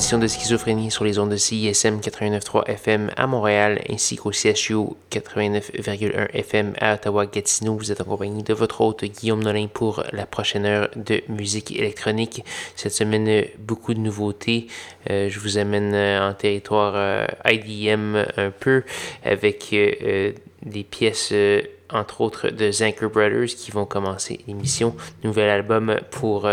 Bienvenue à une autre édition de Schizophrénie sur les ondes de CISM 89.3 FM à Montréal ainsi qu'au CHU 89.1 FM à Ottawa-Gatineau. Vous êtes accompagné de votre hôte Guillaume Nolin pour la prochaine heure de musique électronique. Cette semaine, beaucoup de nouveautés. Euh, je vous amène euh, en territoire euh, IDM un peu avec des pièces entre autres de Zanker Brothers qui vont commencer l'émission. Nouvel album pour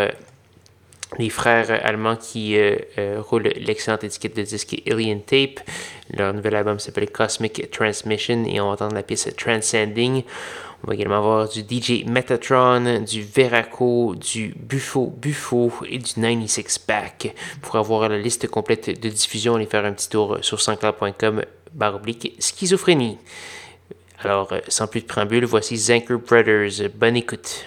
les frères allemands qui euh, euh, roulent l'excellente étiquette de disque Alien Tape. Leur nouvel album s'appelle Cosmic Transmission et on va entendre la pièce Transcending. On va également avoir du DJ Metatron, du Veraco, du Buffo Buffo et du 96 Back. Pour avoir la liste complète de diffusion, allez faire un petit tour sur sanscloud.com baroblique schizophrénie. Alors, euh, sans plus de préambule, voici Zanker Brothers. Bonne écoute.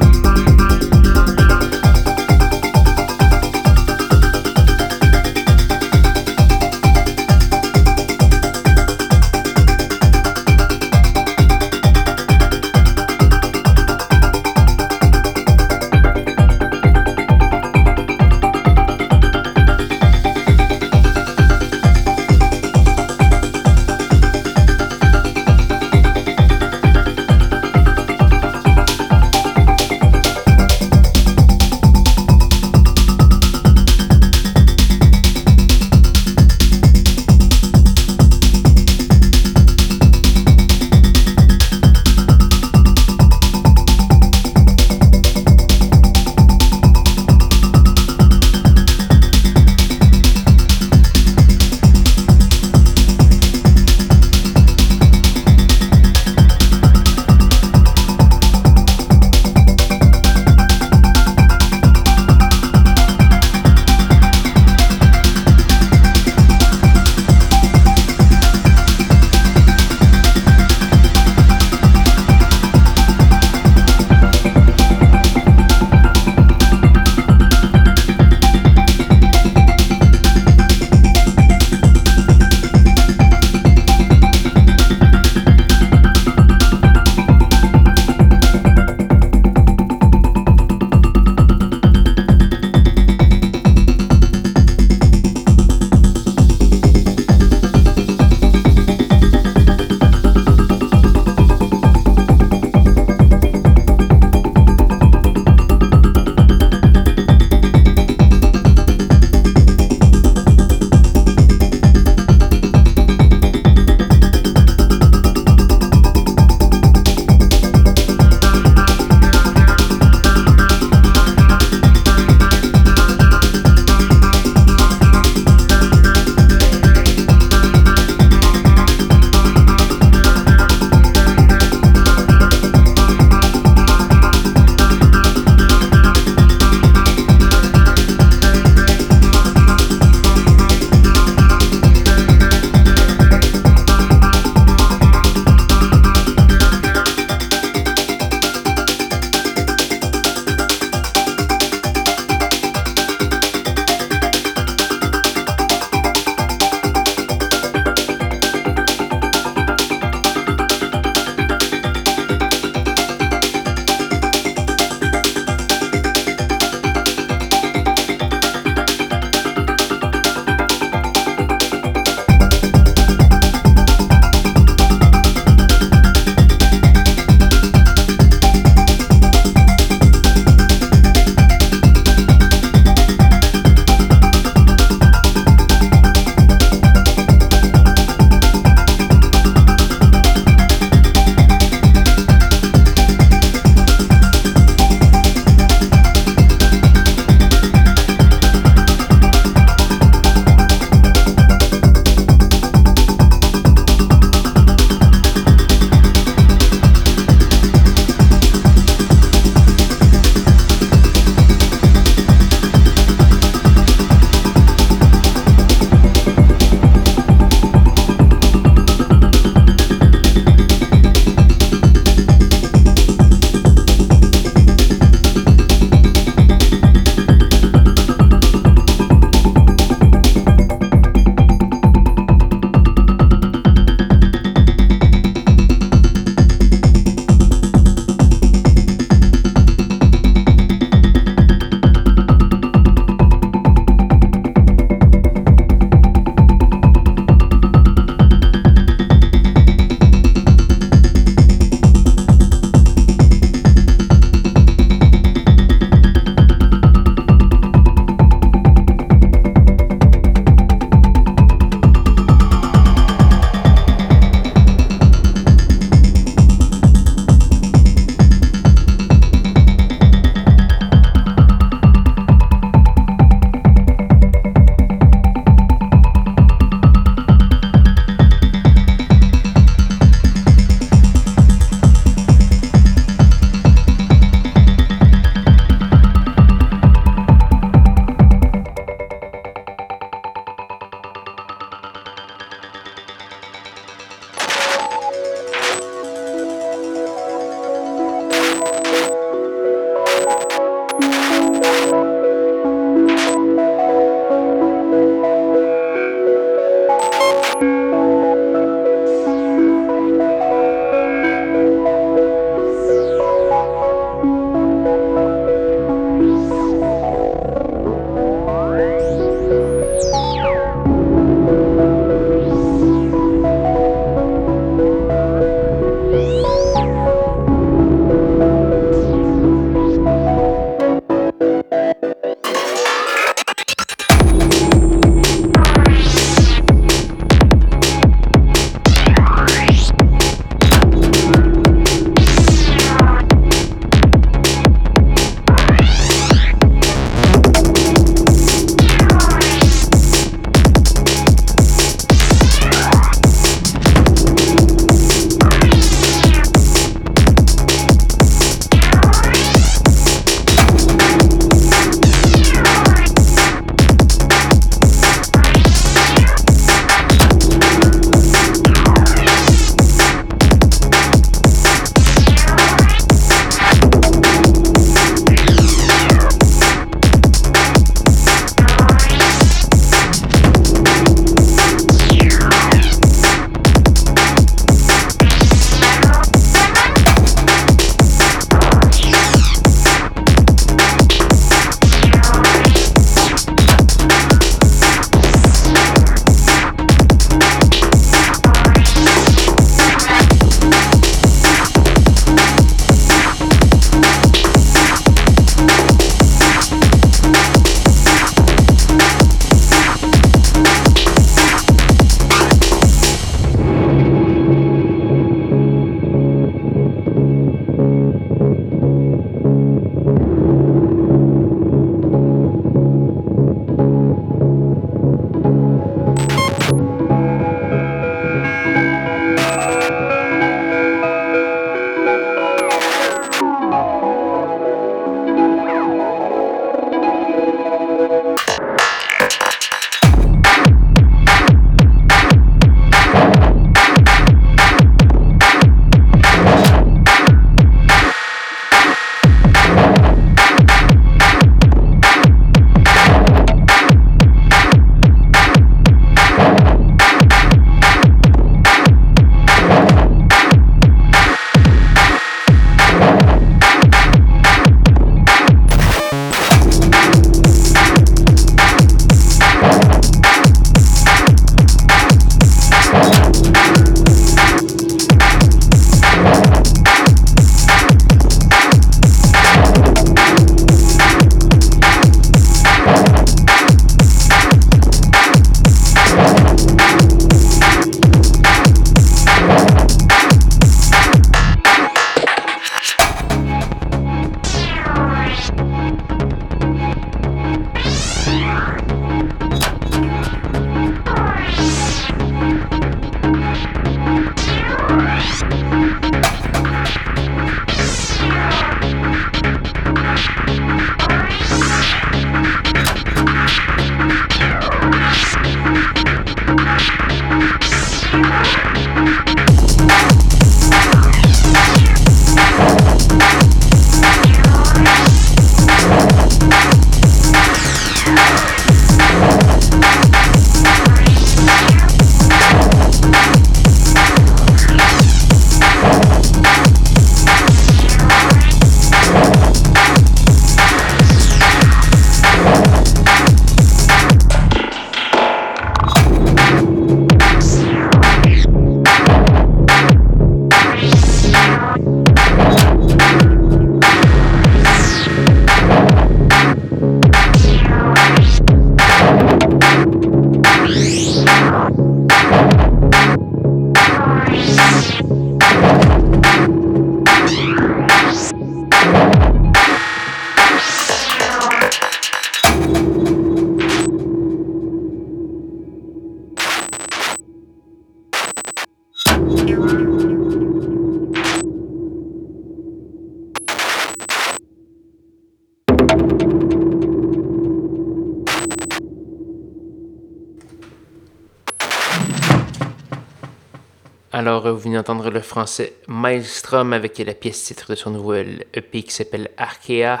Maelstrom avec la pièce titre de son nouvel EP qui s'appelle Arkea.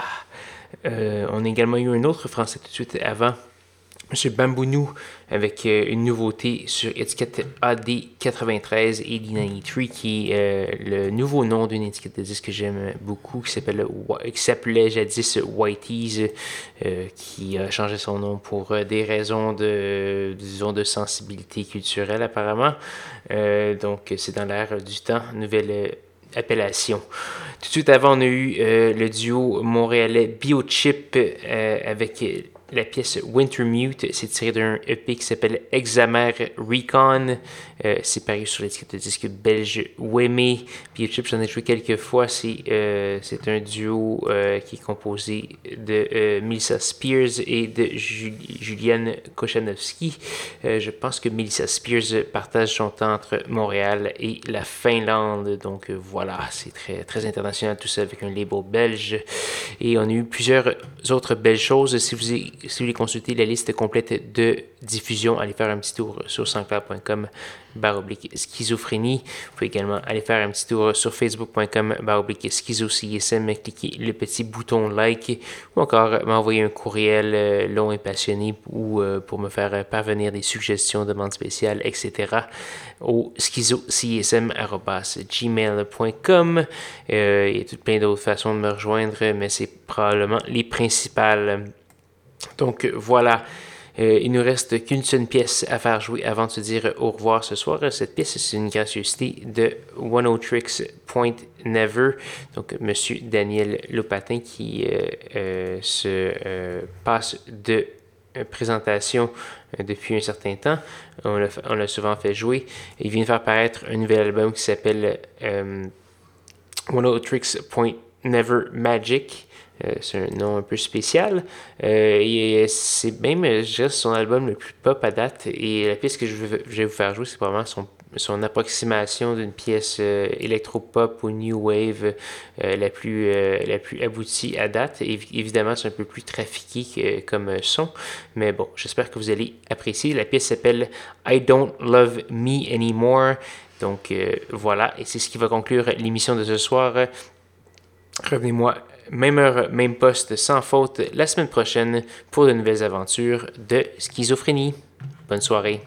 on a également eu un autre français tout de suite avant, M. Bambounou avec euh, une nouveauté sur étiquette AD93 et D93 qui est euh, le nouveau nom d'une étiquette de disque que j'aime beaucoup qui s'appelait jadis Whitey's euh, qui a changé son nom pour des raisons de disons de sensibilité culturelle apparemment donc c'est dans l'air du temps nouvelle appellation. Tout de suite avant, on a eu le duo montréalais Biochip avec la pièce Wintermute, c'est tiré d'un EP qui s'appelle Examer Recon. Euh, c'est paru sur l'étiquette de disque belge Wemé. Puis Chip, j'en ai joué quelques fois. C'est euh, un duo euh, qui est composé de Melissa Spears et de Juliane Kochanowski. je pense que Melissa Spears partage son temps entre Montréal et la Finlande. Donc voilà, c'est très, très international tout ça avec un label belge. Et on a eu plusieurs autres belles choses. Si vous si vous voulez consulter la liste complète de diffusion, allez faire un petit tour sur sanscloud.com baroblique schizophrénie. Vous pouvez également aller faire un petit tour sur facebook.com baroblique schizocism, cliquer le petit bouton like ou encore m'envoyer un courriel euh, long et passionné ou euh, pour me faire parvenir des suggestions, demandes spéciales, etc. au schizocism.gmail.com. Euh, il y a tout plein d'autres façons de me rejoindre, mais c'est probablement les principales. Donc voilà. Euh, il nous reste qu'une seule pièce à faire jouer avant de se dire au revoir ce soir. Cette pièce, c'est une gracieuseté de One Tricks Point Never, donc Monsieur Daniel Lopatin qui euh, euh, se passe de présentation depuis un certain temps. On l'a souvent fait jouer. Il vient de faire paraître un nouvel album qui s'appelle One Tricks Point Never Magic. Euh, c'est un nom un peu spécial. Euh, et c'est même, je son album le plus pop à date. Et la pièce que je vais, vous faire jouer, c'est probablement son, son approximation d'une pièce euh, électro-pop ou new wave la, plus, la plus aboutie à date. évidemment, c'est un peu plus trafiqué comme son. Mais bon, j'espère que vous allez apprécier. La pièce s'appelle I Don't Love Me Anymore. Donc voilà, et c'est ce qui va conclure l'émission de ce soir. Revenez-moi même heure, même poste, sans faute, la semaine prochaine pour de nouvelles aventures de schizophrénie. Bonne soirée.